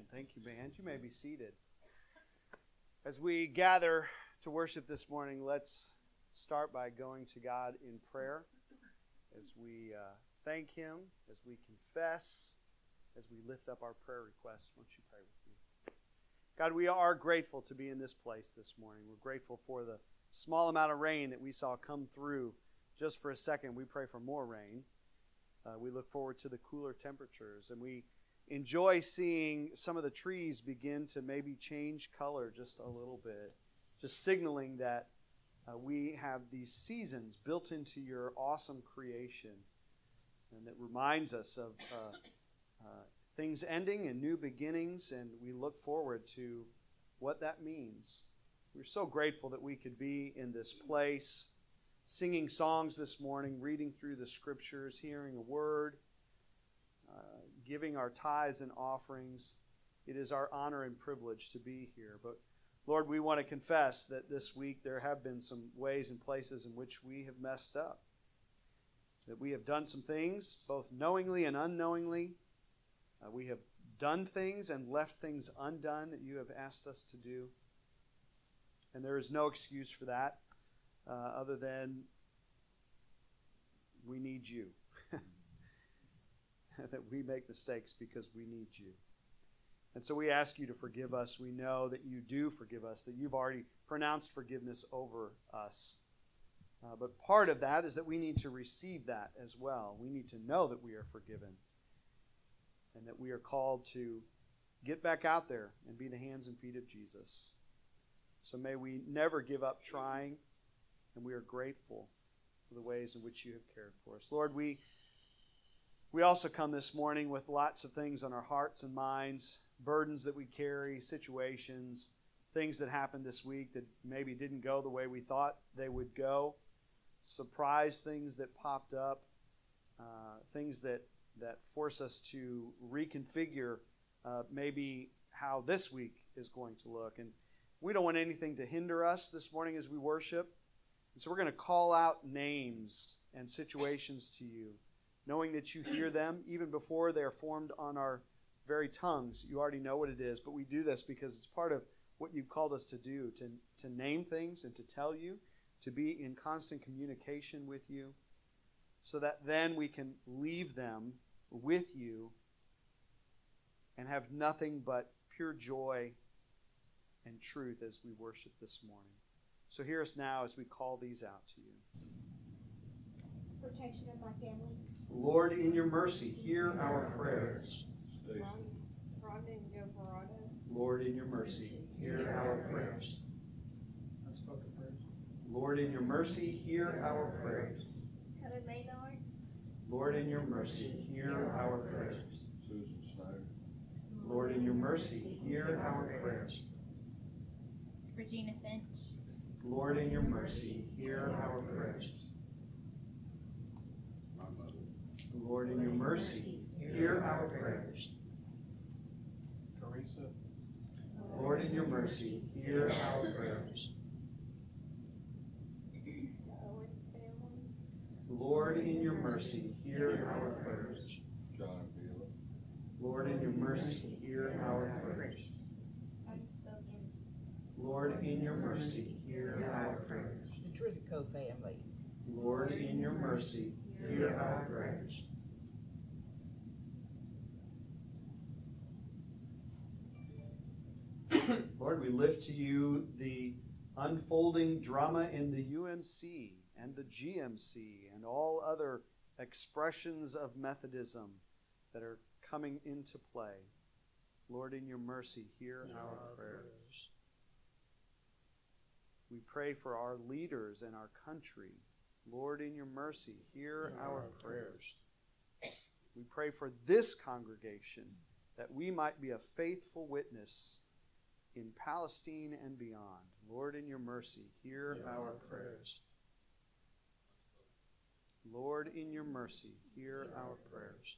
Amen. Thank you, band. You may be seated. As we gather to worship this morning, let's start by going to God in prayer as we uh, thank Him, as we confess, as we lift up our prayer requests. Won't you pray with me? God, we are grateful to be in this place this morning. We're grateful for the small amount of rain that we saw come through just for a second. We pray for more rain. Uh, we look forward to the cooler temperatures, and we enjoy seeing some of the trees begin to maybe change color just a little bit, just signaling that uh, we have these seasons built into your awesome creation, and that reminds us of uh, uh, things ending and new beginnings, and we look forward to what that means. We're so grateful that we could be in this place singing songs this morning, reading through the scriptures, hearing a word, giving our tithes and offerings. It is our honor and privilege to be here. But Lord, we want to confess that this week there have been some ways and places in which we have messed up. That we have done some things, both knowingly and unknowingly. Uh, we have done things and left things undone that you have asked us to do. And there is no excuse for that uh, other than we need you. that we make mistakes because we need you. And so we ask you to forgive us. We know that you do forgive us, that you've already pronounced forgiveness over us. Uh, but part of that is that we need to receive that as well. We need to know that we are forgiven and that we are called to get back out there and be the hands and feet of Jesus. So may we never give up trying and we are grateful for the ways in which you have cared for us. Lord, we, we also come this morning with lots of things on our hearts and minds, burdens that we carry, situations, things that happened this week that maybe didn't go the way we thought they would go, surprise things that popped up, uh, things that, that force us to reconfigure uh, maybe how this week is going to look. And we don't want anything to hinder us this morning as we worship. And so we're going to call out names and situations to you, knowing that you hear them even before they are formed on our very tongues. You already know what it is, but we do this because it's part of what you've called us to do to, to name things and to tell you, to be in constant communication with you, so that then we can leave them with you and have nothing but pure joy and truth as we worship this morning. So hear us now as we call these out to you. Protection of my family. Lord, in your mercy, hear our prayers. Rhonda and Joe Barado. Lord, in your mercy, hear our prayers. Lord, in your mercy, hear our prayers. Lord, in your mercy, hear our prayers. Lord, in your mercy, hear our prayers. Regina Finch. Lord, in your mercy, hear our prayers. My mother. Lord, in your mercy, hear our prayers. Teresa. Lord, in your mercy, hear our prayers. The Owens family. Lord, in your mercy, hear our prayers. John Vila. Lord, in your mercy, hear our prayers. Unspoken. Lord, in your mercy, hear our prayers. The Tritico family. Lord, in your mercy, hear our prayers. Lord, we lift to you the unfolding drama in the UMC and the GMC and all other expressions of Methodism that are coming into play. Lord, in your mercy, hear our prayers. We pray for our leaders and our country. Lord, in your mercy, hear our prayers. We pray for this congregation that we might be a faithful witness in Palestine and beyond. Lord, in your mercy, hear our prayers. Lord, in your mercy, hear our prayers.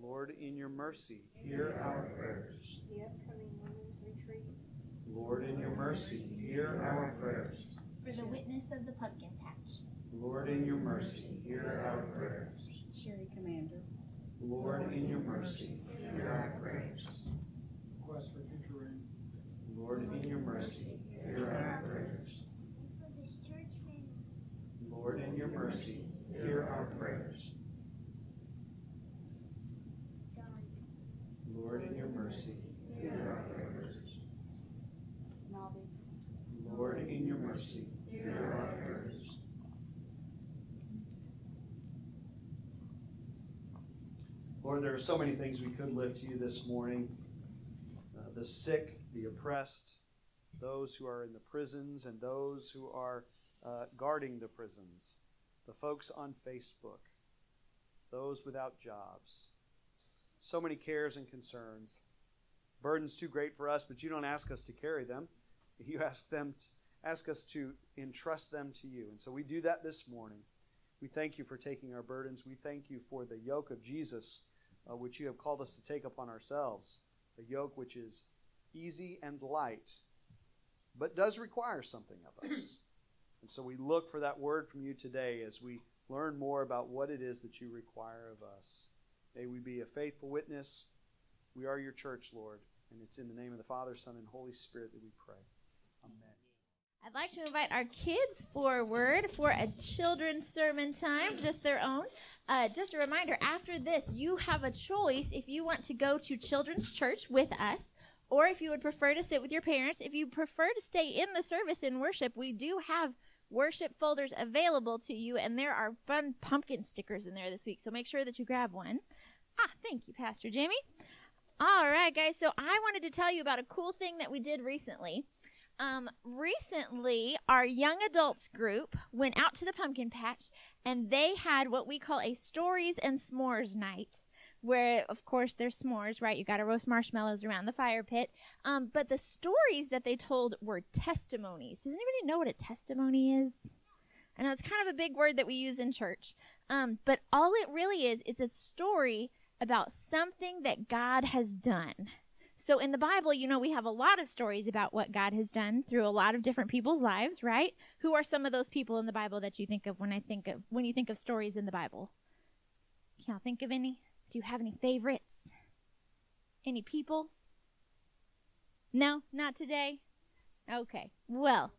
Lord, in your mercy, hear our prayers. The upcoming women's retreat. Lord, in your mercy, hear our prayers. For the witness of the pumpkin patch. Lord, in your mercy, hear our prayers. Sherry Commander. Lord, in your mercy, hear our prayers. Lord, in your mercy, hear our prayers. Lord, in your mercy, hear our prayers. Lord, in your mercy, hear our prayers. Lord, in your mercy, hear our prayers. Lord, there are so many things we could lift to you this morning. Uh, the sick, the oppressed, those who are in the prisons, and those who are uh, guarding the prisons, the folks on Facebook, those without jobs. So many cares and concerns. Burdens too great for us, but you don't ask us to carry them. You ask them, ask us to entrust them to you, and so we do that this morning. We thank you for taking our burdens. We thank you for the yoke of Jesus, uh, which you have called us to take upon ourselves. A yoke which is easy and light, but does require something of us. And so we look for that word from you today as we learn more about what it is that you require of us. May we be a faithful witness. We are your church, Lord, and it's in the name of the Father, Son, and Holy Spirit that we pray. Amen. I'd like to invite our kids forward for a children's sermon time, just their own. Uh, just a reminder after this, you have a choice if you want to go to children's church with us, or if you would prefer to sit with your parents. If you prefer to stay in the service in worship, we do have worship folders available to you, and there are fun pumpkin stickers in there this week, so make sure that you grab one. Ah, thank you, Pastor Jamie. All right, guys, so I wanted to tell you about a cool thing that we did recently. Um, recently, our young adults group went out to the pumpkin patch and they had what we call a stories and s'mores night. Where, of course, there's s'mores, right? You got to roast marshmallows around the fire pit. Um, but the stories that they told were testimonies. Does anybody know what a testimony is? I know it's kind of a big word that we use in church. Um, but all it really is, it's a story about something that God has done. So in the Bible, you know, we have a lot of stories about what God has done through a lot of different people's lives, right? Who are some of those people in the Bible that you think of when I think of when you think of stories in the Bible? Can y'all think of any? Do you have any favorites? Any people? No, not today. Okay. Well,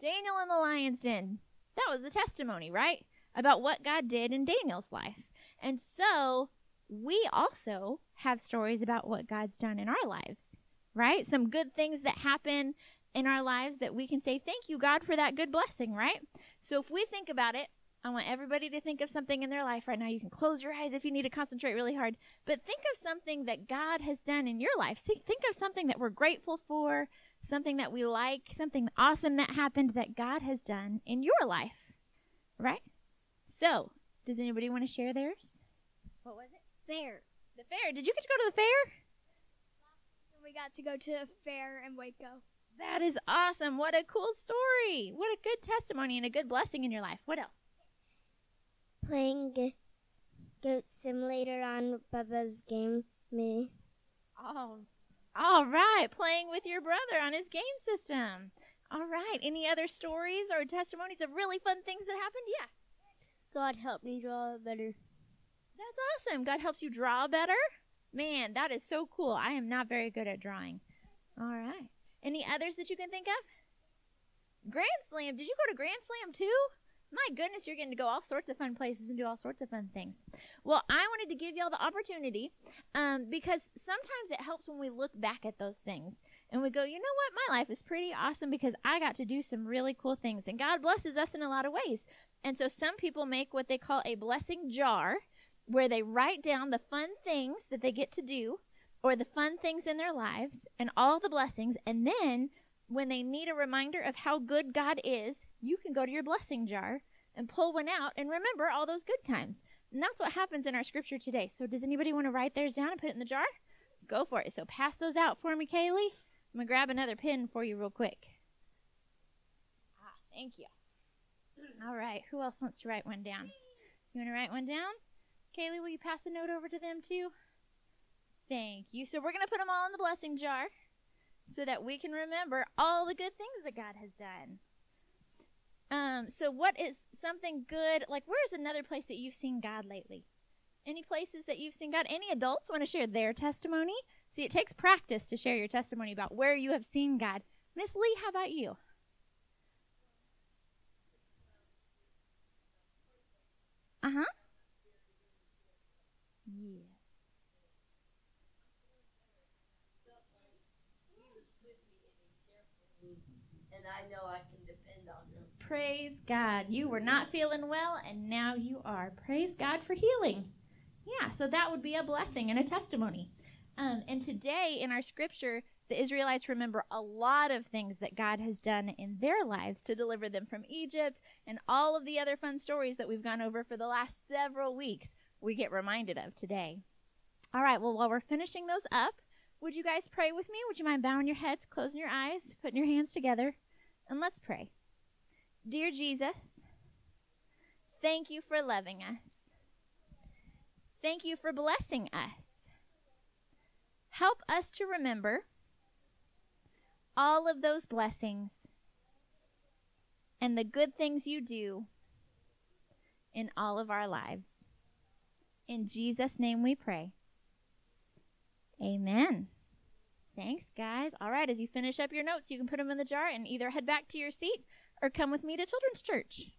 Daniel in the lion's den. That was a testimony, right? About what God did in Daniel's life. And so we also have stories about what God's done in our lives, right? Some good things that happen in our lives that we can say, Thank you, God, for that good blessing, right? So if we think about it, I want everybody to think of something in their life right now. You can close your eyes if you need to concentrate really hard, but think of something that God has done in your life. See, think of something that we're grateful for, something that we like, something awesome that happened that God has done in your life, right? So, does anybody want to share theirs? What was it? fair. The fair. Did you get to go to the fair? We got to go to a fair in Waco. That is awesome. What a cool story. What a good testimony and a good blessing in your life. What else? Playing G- Goat Simulator on Bubba's game. Me. Oh, all right. Playing with your brother on his game system. All right. Any other stories or testimonies of really fun things that happened? Yeah. God help me draw better. That's awesome. God helps you draw better? Man, that is so cool. I am not very good at drawing. All right. Any others that you can think of? Grand Slam. Did you go to Grand Slam too? My goodness, you're getting to go all sorts of fun places and do all sorts of fun things. Well, I wanted to give y'all the opportunity um, because sometimes it helps when we look back at those things and we go, you know what? My life is pretty awesome because I got to do some really cool things. And God blesses us in a lot of ways. And so some people make what they call a blessing jar where they write down the fun things that they get to do or the fun things in their lives and all the blessings. And then when they need a reminder of how good God is, you can go to your blessing jar and pull one out and remember all those good times. And that's what happens in our scripture today. So, does anybody want to write theirs down and put it in the jar? Go for it. So, pass those out for me, Kaylee. I'm going to grab another pen for you, real quick. Ah, thank you. All right. Who else wants to write one down? You want to write one down? Kaylee, will you pass a note over to them too? Thank you. So, we're going to put them all in the blessing jar so that we can remember all the good things that God has done. Um, so what is something good? Like, where's another place that you've seen God lately? Any places that you've seen God? Any adults want to share their testimony? See, it takes practice to share your testimony about where you have seen God. Miss Lee, how about you? Uh huh. Yeah. And I know I can Praise God. You were not feeling well, and now you are. Praise God for healing. Yeah, so that would be a blessing and a testimony. Um, and today in our scripture, the Israelites remember a lot of things that God has done in their lives to deliver them from Egypt and all of the other fun stories that we've gone over for the last several weeks. We get reminded of today. All right, well, while we're finishing those up, would you guys pray with me? Would you mind bowing your heads, closing your eyes, putting your hands together, and let's pray. Dear Jesus, thank you for loving us. Thank you for blessing us. Help us to remember all of those blessings and the good things you do in all of our lives. In Jesus' name we pray. Amen. Thanks, guys. All right, as you finish up your notes, you can put them in the jar and either head back to your seat or come with me to Children's Church.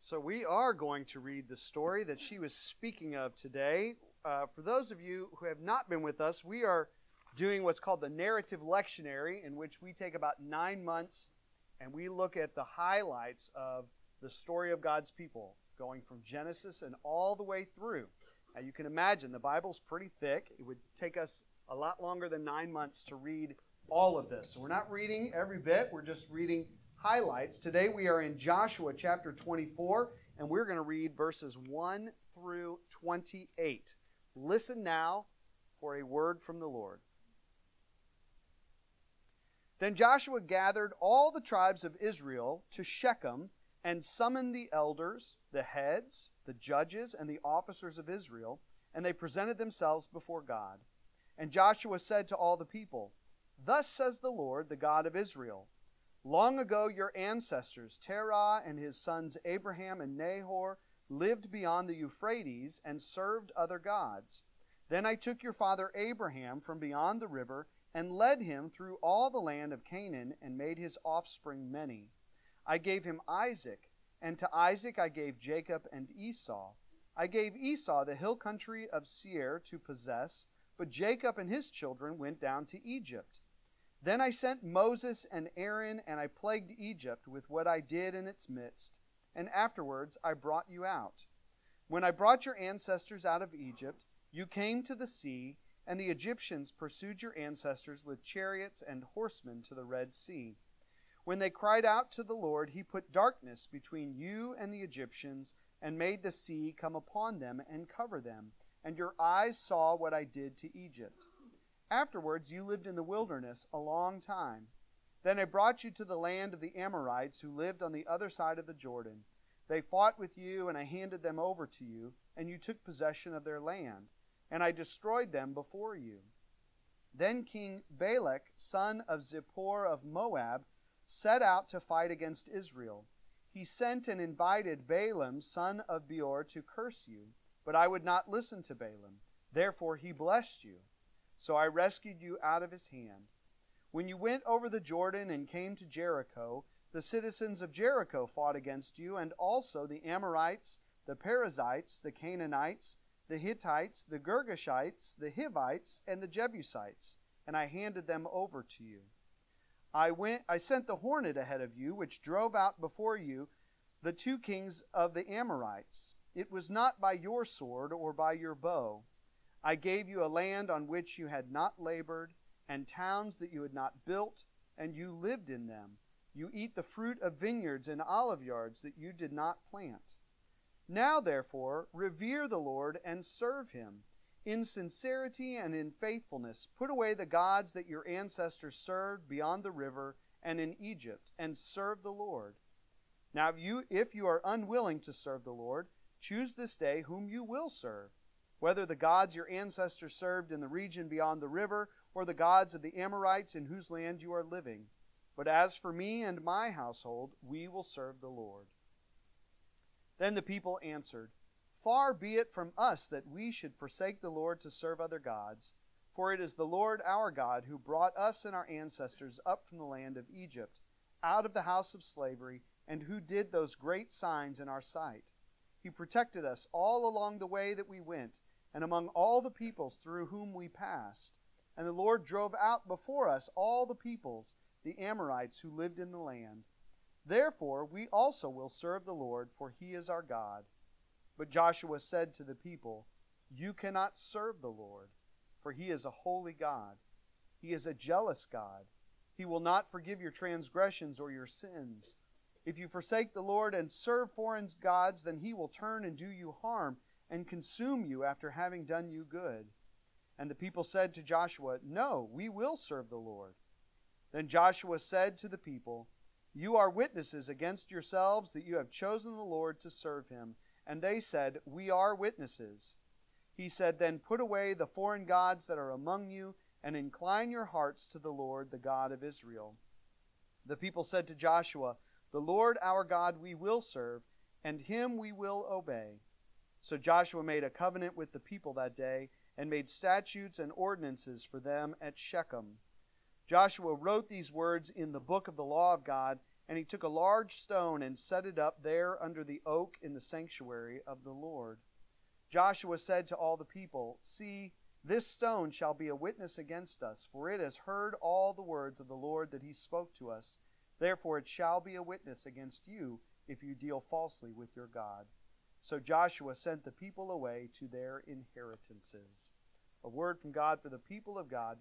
So, we are going to read the story that she was speaking of today. Uh, for those of you who have not been with us, we are doing what's called the narrative lectionary, in which we take about nine months and we look at the highlights of the story of God's people, going from Genesis and all the way through. Now, you can imagine the Bible's pretty thick. It would take us a lot longer than nine months to read all of this. So, we're not reading every bit, we're just reading highlights. Today we are in Joshua chapter 24, and we're going to read verses 1 through 28. Listen now for a word from the Lord. Then Joshua gathered all the tribes of Israel to Shechem and summoned the elders, the heads, the judges, and the officers of Israel, and they presented themselves before God. And Joshua said to all the people, Thus says the Lord, the God of Israel Long ago, your ancestors, Terah and his sons Abraham and Nahor, lived beyond the Euphrates and served other gods. Then I took your father Abraham from beyond the river and led him through all the land of Canaan and made his offspring many. I gave him Isaac, and to Isaac I gave Jacob and Esau. I gave Esau the hill country of Seir to possess, but Jacob and his children went down to Egypt. Then I sent Moses and Aaron, and I plagued Egypt with what I did in its midst. And afterwards I brought you out. When I brought your ancestors out of Egypt, you came to the sea, and the Egyptians pursued your ancestors with chariots and horsemen to the Red Sea. When they cried out to the Lord, he put darkness between you and the Egyptians, and made the sea come upon them and cover them. And your eyes saw what I did to Egypt. Afterwards, you lived in the wilderness a long time. Then I brought you to the land of the Amorites who lived on the other side of the Jordan. They fought with you, and I handed them over to you, and you took possession of their land, and I destroyed them before you. Then King Balak, son of Zippor of Moab, set out to fight against Israel. He sent and invited Balaam, son of Beor, to curse you, but I would not listen to Balaam. Therefore he blessed you. So I rescued you out of his hand. When you went over the Jordan and came to Jericho, the citizens of Jericho fought against you, and also the Amorites, the Perizzites, the Canaanites, the Hittites, the Girgashites, the Hivites, and the Jebusites, and I handed them over to you. I went I sent the hornet ahead of you, which drove out before you the two kings of the Amorites. It was not by your sword or by your bow I gave you a land on which you had not labored, and towns that you had not built, and you lived in them. You eat the fruit of vineyards and olive yards that you did not plant. Now, therefore, revere the Lord and serve him. In sincerity and in faithfulness, put away the gods that your ancestors served beyond the river and in Egypt, and serve the Lord. Now, if you, if you are unwilling to serve the Lord, choose this day whom you will serve whether the gods your ancestors served in the region beyond the river, or the gods of the Amorites in whose land you are living. But as for me and my household, we will serve the Lord. Then the people answered, Far be it from us that we should forsake the Lord to serve other gods, for it is the Lord our God who brought us and our ancestors up from the land of Egypt, out of the house of slavery, and who did those great signs in our sight. He protected us all along the way that we went, and among all the peoples through whom we passed. And the Lord drove out before us all the peoples, the Amorites who lived in the land. Therefore, we also will serve the Lord, for he is our God. But Joshua said to the people, You cannot serve the Lord, for he is a holy God. He is a jealous God. He will not forgive your transgressions or your sins. If you forsake the Lord and serve foreign gods, then he will turn and do you harm and consume you after having done you good. And the people said to Joshua, No, we will serve the Lord. Then Joshua said to the people, You are witnesses against yourselves that you have chosen the Lord to serve him. And they said, We are witnesses. He said, Then put away the foreign gods that are among you, and incline your hearts to the Lord, the God of Israel. The people said to Joshua, The Lord our God we will serve, and him we will obey. So Joshua made a covenant with the people that day, and made statutes and ordinances for them at Shechem. Joshua wrote these words in the book of the law of God, and he took a large stone and set it up there under the oak in the sanctuary of the Lord. Joshua said to all the people, See, this stone shall be a witness against us, for it has heard all the words of the Lord that he spoke to us. Therefore it shall be a witness against you if you deal falsely with your God. So Joshua sent the people away to their inheritances. A word from God for the people of God.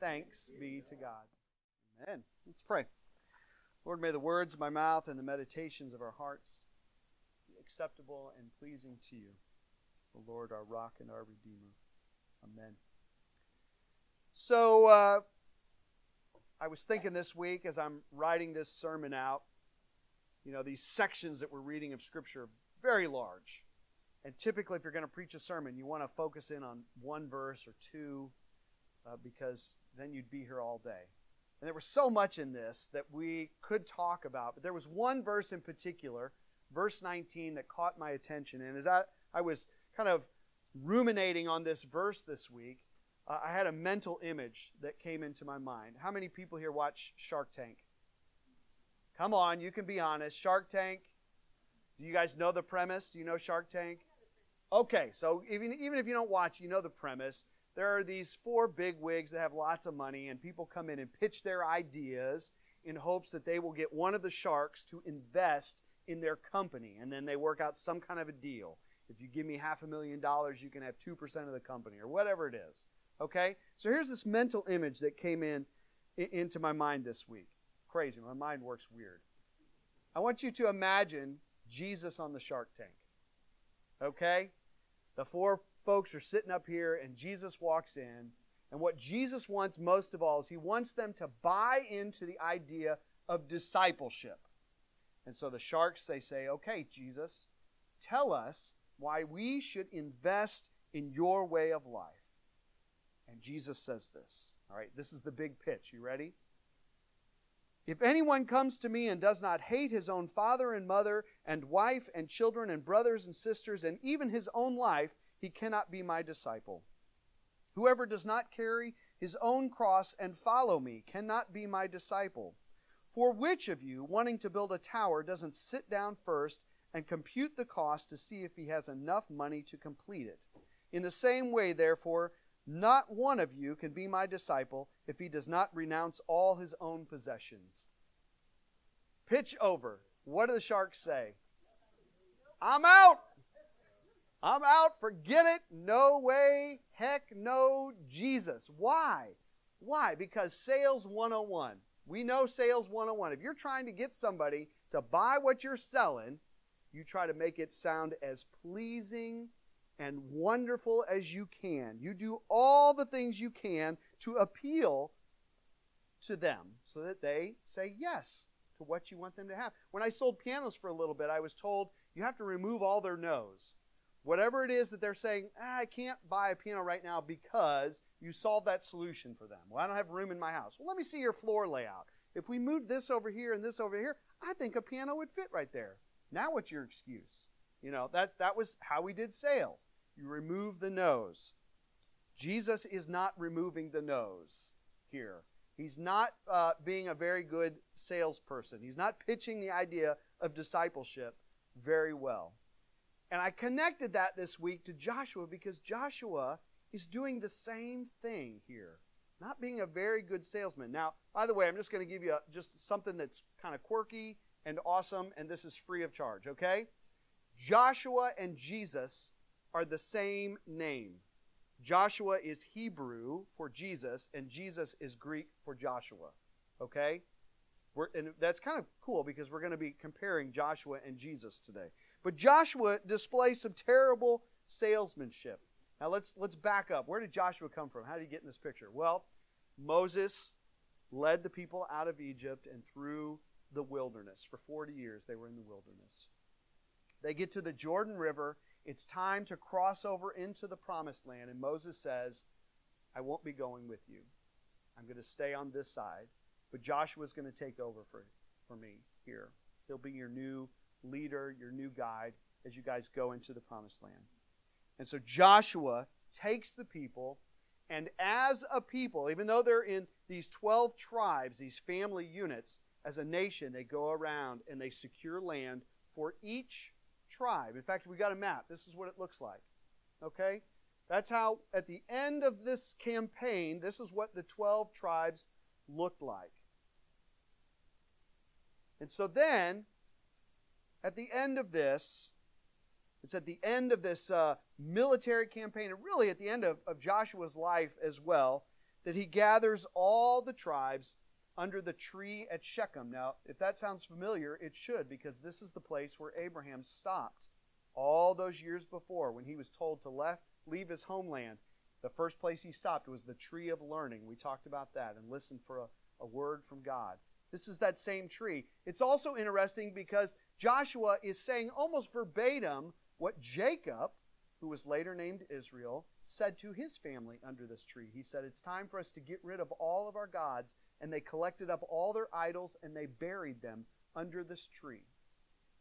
Thanks be to God. Amen. Let's pray. Lord, may the words of my mouth and the meditations of our hearts be acceptable and pleasing to you, the Lord, our rock and our redeemer. Amen. So, uh, I was thinking this week as I'm writing this sermon out, you know, these sections that we're reading of Scripture are very large. And typically, if you're going to preach a sermon, you want to focus in on one verse or two uh, because then you'd be here all day. And there was so much in this that we could talk about, but there was one verse in particular, verse 19, that caught my attention. And as I, I was kind of ruminating on this verse this week, uh, I had a mental image that came into my mind. How many people here watch Shark Tank? Come on, you can be honest. Shark Tank. Do you guys know the premise? Do you know Shark Tank? Okay, so even, even if you don't watch, you know the premise. There are these four big wigs that have lots of money, and people come in and pitch their ideas in hopes that they will get one of the sharks to invest in their company, and then they work out some kind of a deal. If you give me half a million dollars, you can have 2% of the company, or whatever it is. Okay? So here's this mental image that came in, in into my mind this week. Crazy. My mind works weird. I want you to imagine Jesus on the Shark Tank. Okay? The four folks are sitting up here, and Jesus walks in. And what Jesus wants most of all is he wants them to buy into the idea of discipleship. And so the sharks, they say, okay, Jesus, tell us why we should invest in your way of life. And Jesus says this. All right, this is the big pitch. You ready? If anyone comes to me and does not hate his own father and mother, and wife and children, and brothers and sisters, and even his own life, he cannot be my disciple. Whoever does not carry his own cross and follow me cannot be my disciple. For which of you, wanting to build a tower, doesn't sit down first and compute the cost to see if he has enough money to complete it? In the same way, therefore, not one of you can be my disciple if he does not renounce all his own possessions. Pitch over. What do the sharks say? I'm out. I'm out. Forget it. No way. Heck no, Jesus. Why? Why? Because sales 101. We know sales 101. If you're trying to get somebody to buy what you're selling, you try to make it sound as pleasing and wonderful as you can. You do all the things you can to appeal to them so that they say yes to what you want them to have. When I sold pianos for a little bit, I was told you have to remove all their no's. Whatever it is that they're saying, ah, I can't buy a piano right now because you solved that solution for them. Well, I don't have room in my house. Well, let me see your floor layout. If we move this over here and this over here, I think a piano would fit right there. Now what's your excuse? You know, that, that was how we did sales. You remove the no's. Jesus is not removing the no's here. He's not uh, being a very good salesperson. He's not pitching the idea of discipleship very well. And I connected that this week to Joshua because Joshua is doing the same thing here, not being a very good salesman. Now, by the way, I'm just going to give you a, just something that's kind of quirky and awesome, and this is free of charge, okay? Joshua and Jesus are the same name. Joshua is Hebrew for Jesus, and Jesus is Greek for Joshua. Okay? We're, and that's kind of cool because we're going to be comparing Joshua and Jesus today. But Joshua displays some terrible salesmanship. Now let's let's back up. Where did Joshua come from? How did he get in this picture? Well, Moses led the people out of Egypt and through the wilderness. For 40 years they were in the wilderness. They get to the Jordan River. It's time to cross over into the promised land. And Moses says, I won't be going with you. I'm going to stay on this side. But Joshua's going to take over for, for me here. He'll be your new leader, your new guide as you guys go into the promised land. And so Joshua takes the people, and as a people, even though they're in these 12 tribes, these family units, as a nation, they go around and they secure land for each tribe. In fact, we got a map. This is what it looks like. Okay? That's how, at the end of this campaign, this is what the 12 tribes looked like. And so then, at the end of this, it's at the end of this uh, military campaign, and really at the end of, of Joshua's life as well, that he gathers all the tribes under the tree at Shechem. Now, if that sounds familiar, it should, because this is the place where Abraham stopped all those years before when he was told to left, leave his homeland. The first place he stopped was the tree of learning. We talked about that and listened for a, a word from God. This is that same tree. It's also interesting because Joshua is saying almost verbatim what Jacob, who was later named Israel, said to his family under this tree. He said, It's time for us to get rid of all of our gods. And they collected up all their idols and they buried them under this tree.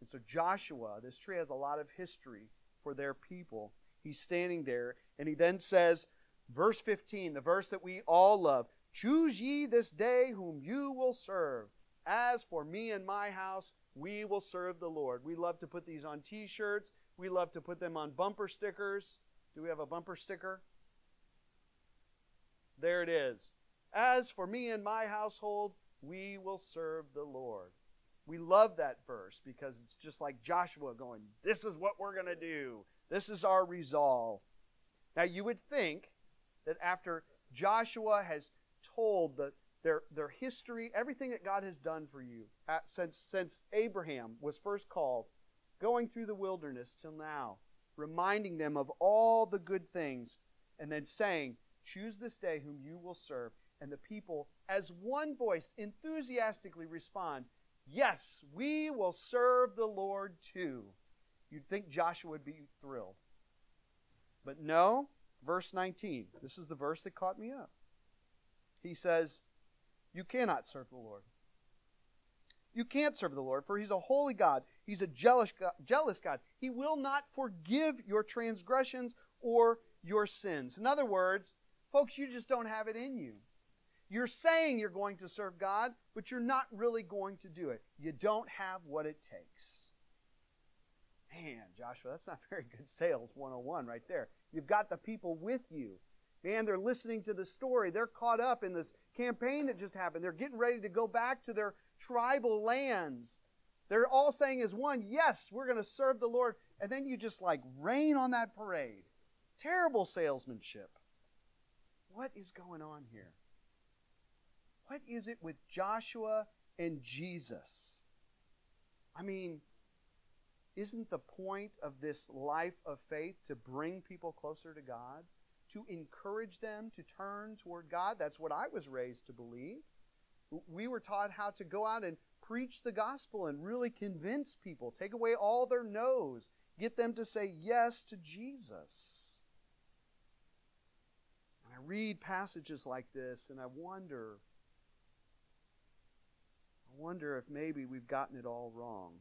And so Joshua, this tree has a lot of history for their people. He's standing there and he then says, verse 15, the verse that we all love Choose ye this day whom you will serve. As for me and my house, we will serve the Lord. We love to put these on t shirts, we love to put them on bumper stickers. Do we have a bumper sticker? There it is. As for me and my household, we will serve the Lord. We love that verse because it's just like Joshua going, This is what we're going to do. This is our resolve. Now, you would think that after Joshua has told the, their, their history, everything that God has done for you at, since, since Abraham was first called, going through the wilderness till now, reminding them of all the good things, and then saying, Choose this day whom you will serve. And the people, as one voice, enthusiastically respond, Yes, we will serve the Lord too. You'd think Joshua would be thrilled. But no, verse 19. This is the verse that caught me up. He says, You cannot serve the Lord. You can't serve the Lord, for He's a holy God. He's a jealous God, jealous God. He will not forgive your transgressions or your sins. In other words, folks, you just don't have it in you. You're saying you're going to serve God, but you're not really going to do it. You don't have what it takes. Man, Joshua, that's not very good sales 101 right there. You've got the people with you. Man, they're listening to the story. They're caught up in this campaign that just happened. They're getting ready to go back to their tribal lands. They're all saying as one, yes, we're going to serve the Lord. And then you just like rain on that parade. Terrible salesmanship. What is going on here? What is it with Joshua and Jesus? I mean, isn't the point of this life of faith to bring people closer to God? To encourage them to turn toward God? That's what I was raised to believe. We were taught how to go out and preach the gospel and really convince people, take away all their no's, get them to say yes to Jesus. And I read passages like this and I wonder I wonder if maybe we've gotten it all wrong.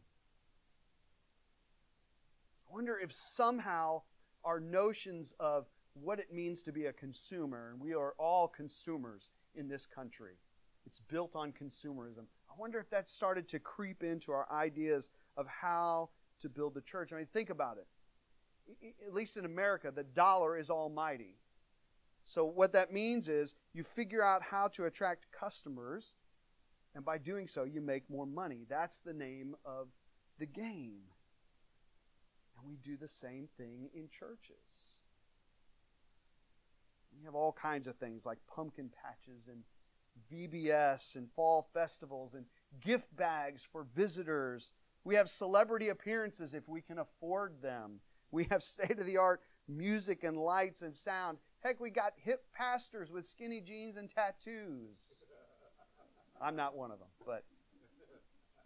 I wonder if somehow our notions of what it means to be a consumer, and we are all consumers in this country, it's built on consumerism. I wonder if that started to creep into our ideas of how to build the church. I mean, think about it. at least in America, the dollar is almighty. So, what that means is you figure out how to attract customers, and by doing so, you make more money. That's the name of the game. And we do the same thing in churches. We have all kinds of things like pumpkin patches and VBS and fall festivals and gift bags for visitors. We have celebrity appearances if we can afford them. We have state of the art music and lights and sound. Heck, we got hip pastors with skinny jeans and tattoos. I'm not one of them, but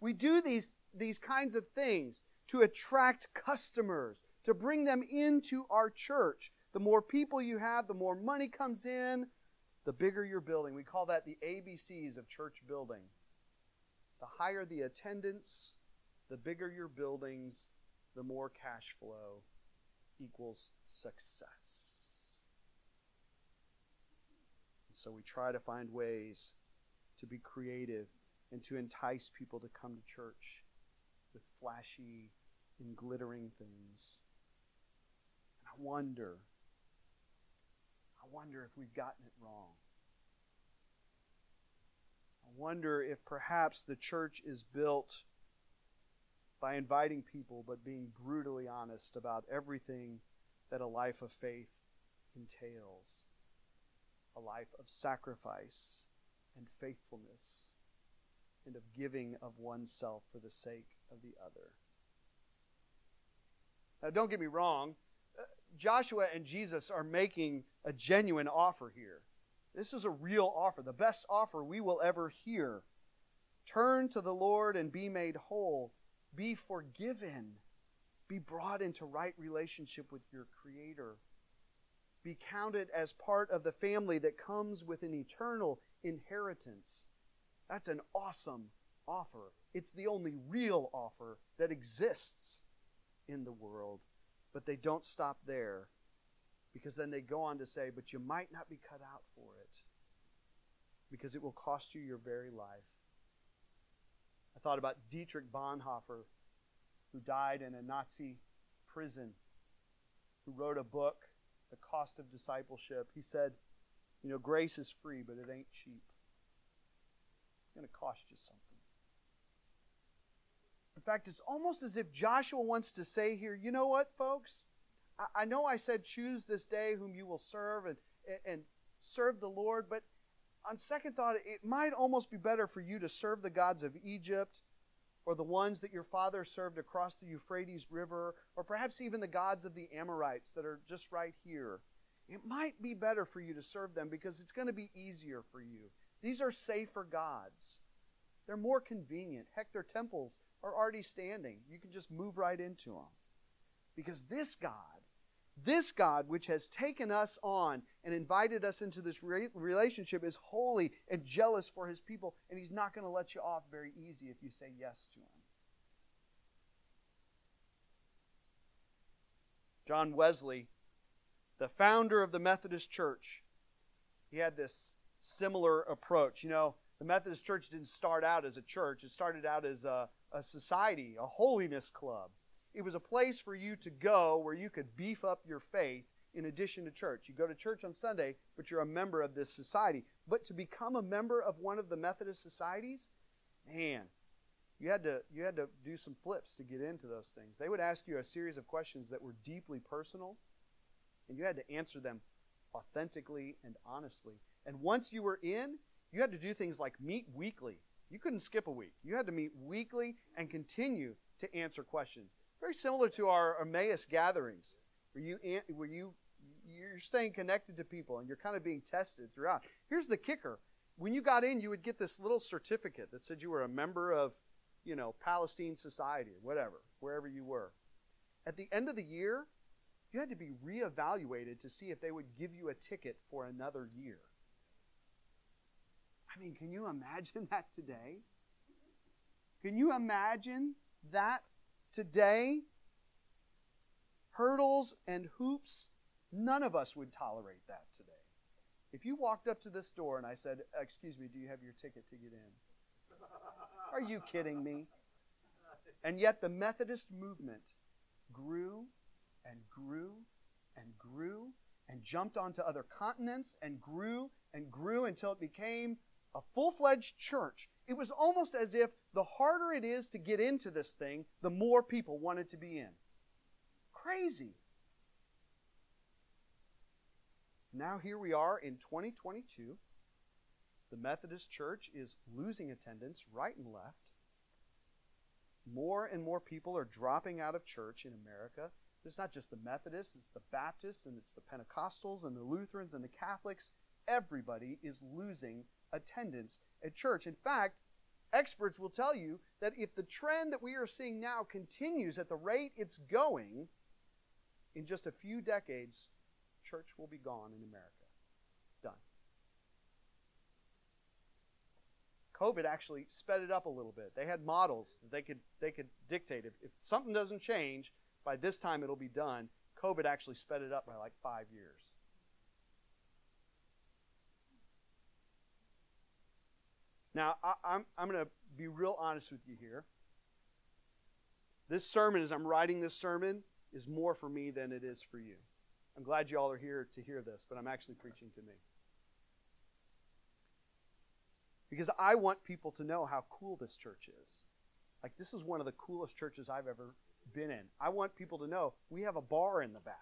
we do these, these kinds of things to attract customers, to bring them into our church. The more people you have, the more money comes in, the bigger your building. We call that the ABCs of church building. The higher the attendance, the bigger your buildings, the more cash flow equals success. And so we try to find ways to be creative and to entice people to come to church with flashy and glittering things. And I wonder, I wonder if we've gotten it wrong. I wonder if perhaps the church is built by inviting people but being brutally honest about everything that a life of faith entails a life of sacrifice and faithfulness and of giving of oneself for the sake of the other. Now, don't get me wrong, Joshua and Jesus are making a genuine offer here. This is a real offer, the best offer we will ever hear. Turn to the Lord and be made whole be forgiven. Be brought into right relationship with your Creator. Be counted as part of the family that comes with an eternal inheritance. That's an awesome offer. It's the only real offer that exists in the world. But they don't stop there because then they go on to say, but you might not be cut out for it because it will cost you your very life. I thought about Dietrich Bonhoeffer, who died in a Nazi prison, who wrote a book, The Cost of Discipleship. He said, You know, grace is free, but it ain't cheap. It's going to cost you something. Fact, it's almost as if Joshua wants to say here, you know what, folks? I, I know I said choose this day whom you will serve and, and serve the Lord, but on second thought, it might almost be better for you to serve the gods of Egypt or the ones that your father served across the Euphrates River, or perhaps even the gods of the Amorites that are just right here. It might be better for you to serve them because it's going to be easier for you. These are safer gods. They're more convenient. Heck, their temples are already standing. You can just move right into them. Because this God this God, which has taken us on and invited us into this re- relationship, is holy and jealous for his people, and he's not going to let you off very easy if you say yes to him. John Wesley, the founder of the Methodist Church, he had this similar approach. You know, the Methodist Church didn't start out as a church, it started out as a, a society, a holiness club. It was a place for you to go where you could beef up your faith in addition to church. You go to church on Sunday, but you're a member of this society. But to become a member of one of the Methodist societies, man, you had to you had to do some flips to get into those things. They would ask you a series of questions that were deeply personal, and you had to answer them authentically and honestly. And once you were in, you had to do things like meet weekly. You couldn't skip a week. You had to meet weekly and continue to answer questions. Very similar to our Emmaus gatherings, where you where you you're staying connected to people and you're kind of being tested throughout. Here's the kicker: when you got in, you would get this little certificate that said you were a member of, you know, Palestine Society or whatever, wherever you were. At the end of the year, you had to be reevaluated to see if they would give you a ticket for another year. I mean, can you imagine that today? Can you imagine that today, hurdles and hoops, none of us would tolerate that today. If you walked up to this door and I said, Excuse me, do you have your ticket to get in? Are you kidding me? And yet the Methodist movement grew and grew and grew and jumped onto other continents and grew and grew until it became a full fledged church. It was almost as if the harder it is to get into this thing, the more people wanted to be in. Crazy. Now, here we are in 2022. The Methodist Church is losing attendance right and left. More and more people are dropping out of church in America. It's not just the Methodists, it's the Baptists, and it's the Pentecostals, and the Lutherans, and the Catholics. Everybody is losing attendance at church. In fact, experts will tell you that if the trend that we are seeing now continues at the rate it's going, in just a few decades, church will be gone in America. Done. COVID actually sped it up a little bit. They had models that they could they could dictate if, if something doesn't change by this time it'll be done. COVID actually sped it up by like five years. Now I, I'm I'm going to be real honest with you here. This sermon, as I'm writing this sermon, is more for me than it is for you. I'm glad you all are here to hear this, but I'm actually preaching to me. Because I want people to know how cool this church is. Like, this is one of the coolest churches I've ever been in. I want people to know we have a bar in the back.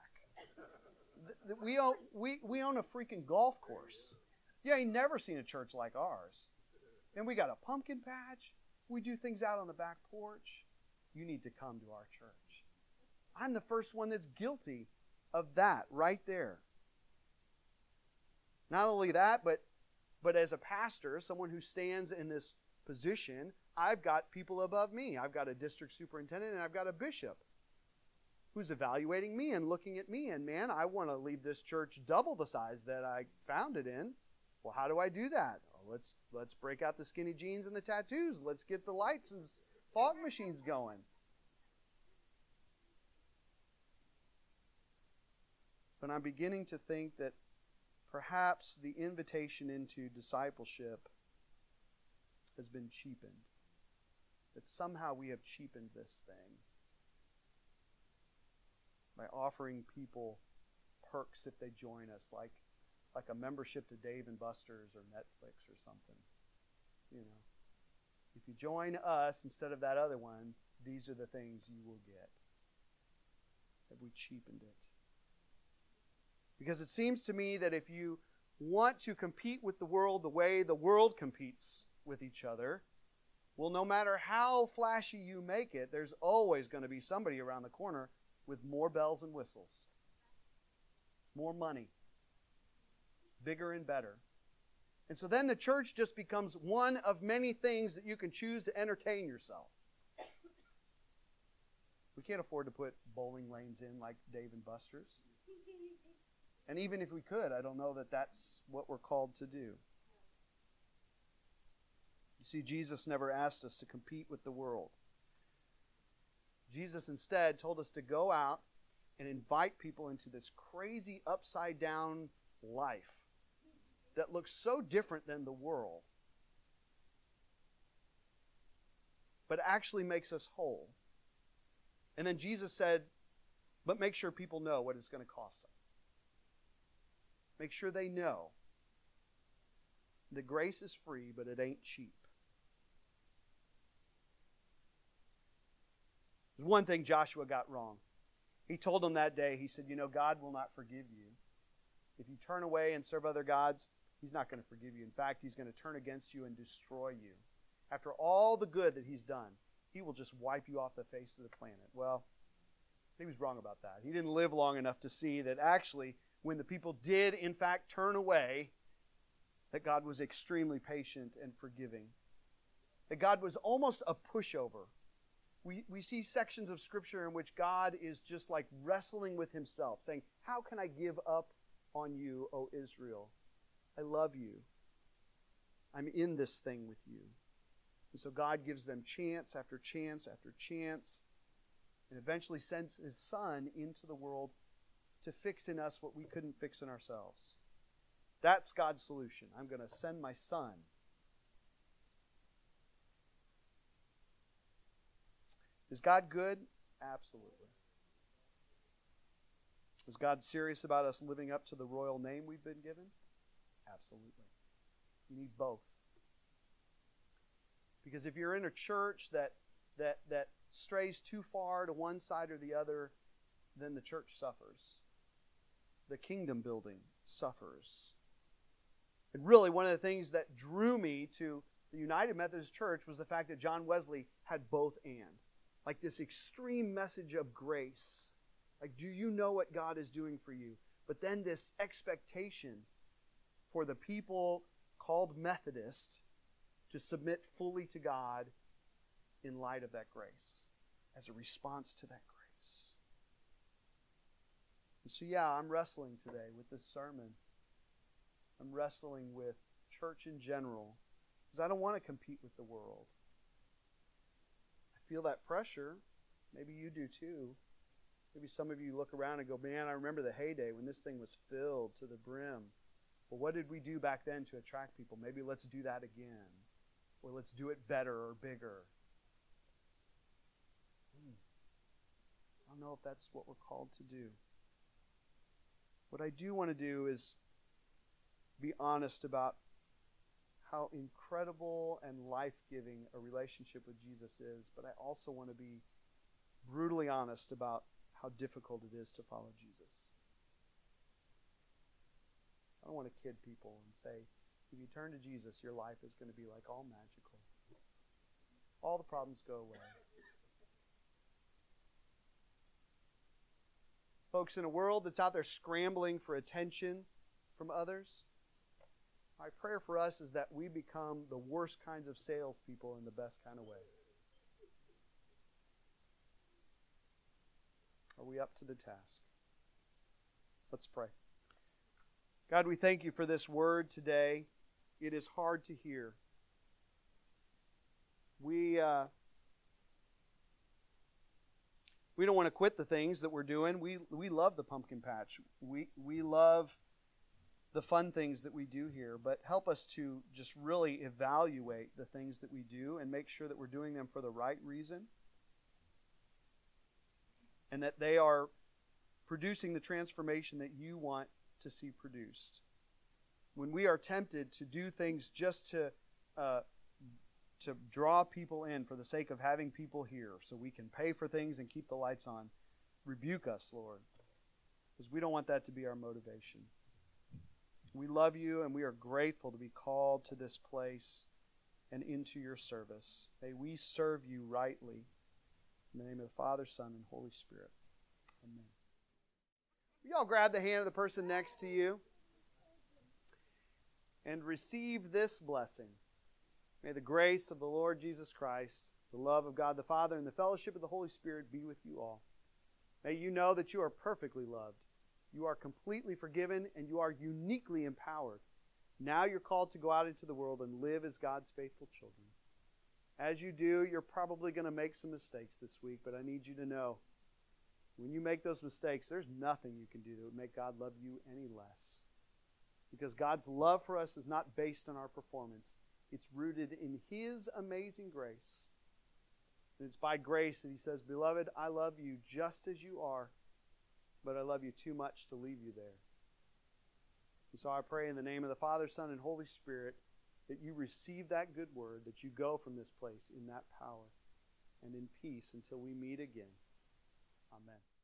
We own, we, we own a freaking golf course. Yeah, you never seen a church like ours. And we got a pumpkin patch. We do things out on the back porch. You need to come to our church. I'm the first one that's guilty of that right there. Not only that, but but as a pastor, someone who stands in this position, I've got people above me. I've got a district superintendent and I've got a bishop who's evaluating me and looking at me and man, I want to leave this church double the size that I found it in. Well, how do I do that? Let's let's break out the skinny jeans and the tattoos. Let's get the lights and fog machines going. But I'm beginning to think that perhaps the invitation into discipleship has been cheapened. That somehow we have cheapened this thing by offering people perks if they join us, like like a membership to Dave and Buster's or Netflix or something. You know, if you join us instead of that other one, these are the things you will get. Have we cheapened it? Because it seems to me that if you want to compete with the world the way the world competes with each other, well, no matter how flashy you make it, there's always going to be somebody around the corner with more bells and whistles, more money, bigger and better. And so then the church just becomes one of many things that you can choose to entertain yourself. We can't afford to put bowling lanes in like Dave and Buster's. And even if we could, I don't know that that's what we're called to do. You see, Jesus never asked us to compete with the world. Jesus instead told us to go out and invite people into this crazy upside down life that looks so different than the world, but actually makes us whole. And then Jesus said, but make sure people know what it's going to cost them. Make sure they know the grace is free, but it ain't cheap. There's one thing Joshua got wrong. He told them that day, he said, You know, God will not forgive you. If you turn away and serve other gods, He's not going to forgive you. In fact, He's going to turn against you and destroy you. After all the good that He's done, He will just wipe you off the face of the planet. Well, he was wrong about that. He didn't live long enough to see that actually when the people did, in fact, turn away, that God was extremely patient and forgiving. That God was almost a pushover. We, we see sections of Scripture in which God is just like wrestling with himself, saying, How can I give up on you, O Israel? I love you. I'm in this thing with you. And so God gives them chance after chance after chance and eventually sends his son into the world to fix in us what we couldn't fix in ourselves. That's God's solution. I'm going to send my son. Is God good? Absolutely. Is God serious about us living up to the royal name we've been given? Absolutely. You need both. Because if you're in a church that that that strays too far to one side or the other, then the church suffers. The kingdom building suffers. And really, one of the things that drew me to the United Methodist Church was the fact that John Wesley had both and. Like this extreme message of grace. Like, do you know what God is doing for you? But then this expectation for the people called Methodist to submit fully to God in light of that grace, as a response to that grace. And so, yeah, I'm wrestling today with this sermon. I'm wrestling with church in general because I don't want to compete with the world. I feel that pressure. Maybe you do too. Maybe some of you look around and go, man, I remember the heyday when this thing was filled to the brim. Well, what did we do back then to attract people? Maybe let's do that again. Or let's do it better or bigger. Hmm. I don't know if that's what we're called to do. What I do want to do is be honest about how incredible and life giving a relationship with Jesus is, but I also want to be brutally honest about how difficult it is to follow Jesus. I don't want to kid people and say, if you turn to Jesus, your life is going to be like all magical. All the problems go away. Folks, in a world that's out there scrambling for attention from others, my prayer for us is that we become the worst kinds of salespeople in the best kind of way. Are we up to the task? Let's pray. God, we thank you for this word today. It is hard to hear. We uh, we don't want to quit the things that we're doing. We we love the pumpkin patch. We we love the fun things that we do here, but help us to just really evaluate the things that we do and make sure that we're doing them for the right reason and that they are producing the transformation that you want to see produced. When we are tempted to do things just to uh, to draw people in for the sake of having people here, so we can pay for things and keep the lights on, rebuke us, Lord, because we don't want that to be our motivation. We love you and we are grateful to be called to this place and into your service. May we serve you rightly. In the name of the Father, Son, and Holy Spirit. Amen. Y'all grab the hand of the person next to you and receive this blessing. May the grace of the Lord Jesus Christ, the love of God the Father, and the fellowship of the Holy Spirit be with you all. May you know that you are perfectly loved, you are completely forgiven, and you are uniquely empowered. Now you're called to go out into the world and live as God's faithful children. As you do, you're probably going to make some mistakes this week, but I need you to know when you make those mistakes, there's nothing you can do that would make God love you any less. Because God's love for us is not based on our performance, it's rooted in His amazing grace. And it's by grace that He says, Beloved, I love you just as you are, but I love you too much to leave you there. And so I pray in the name of the Father, Son, and Holy Spirit that you receive that good word, that you go from this place in that power and in peace until we meet again. Amen.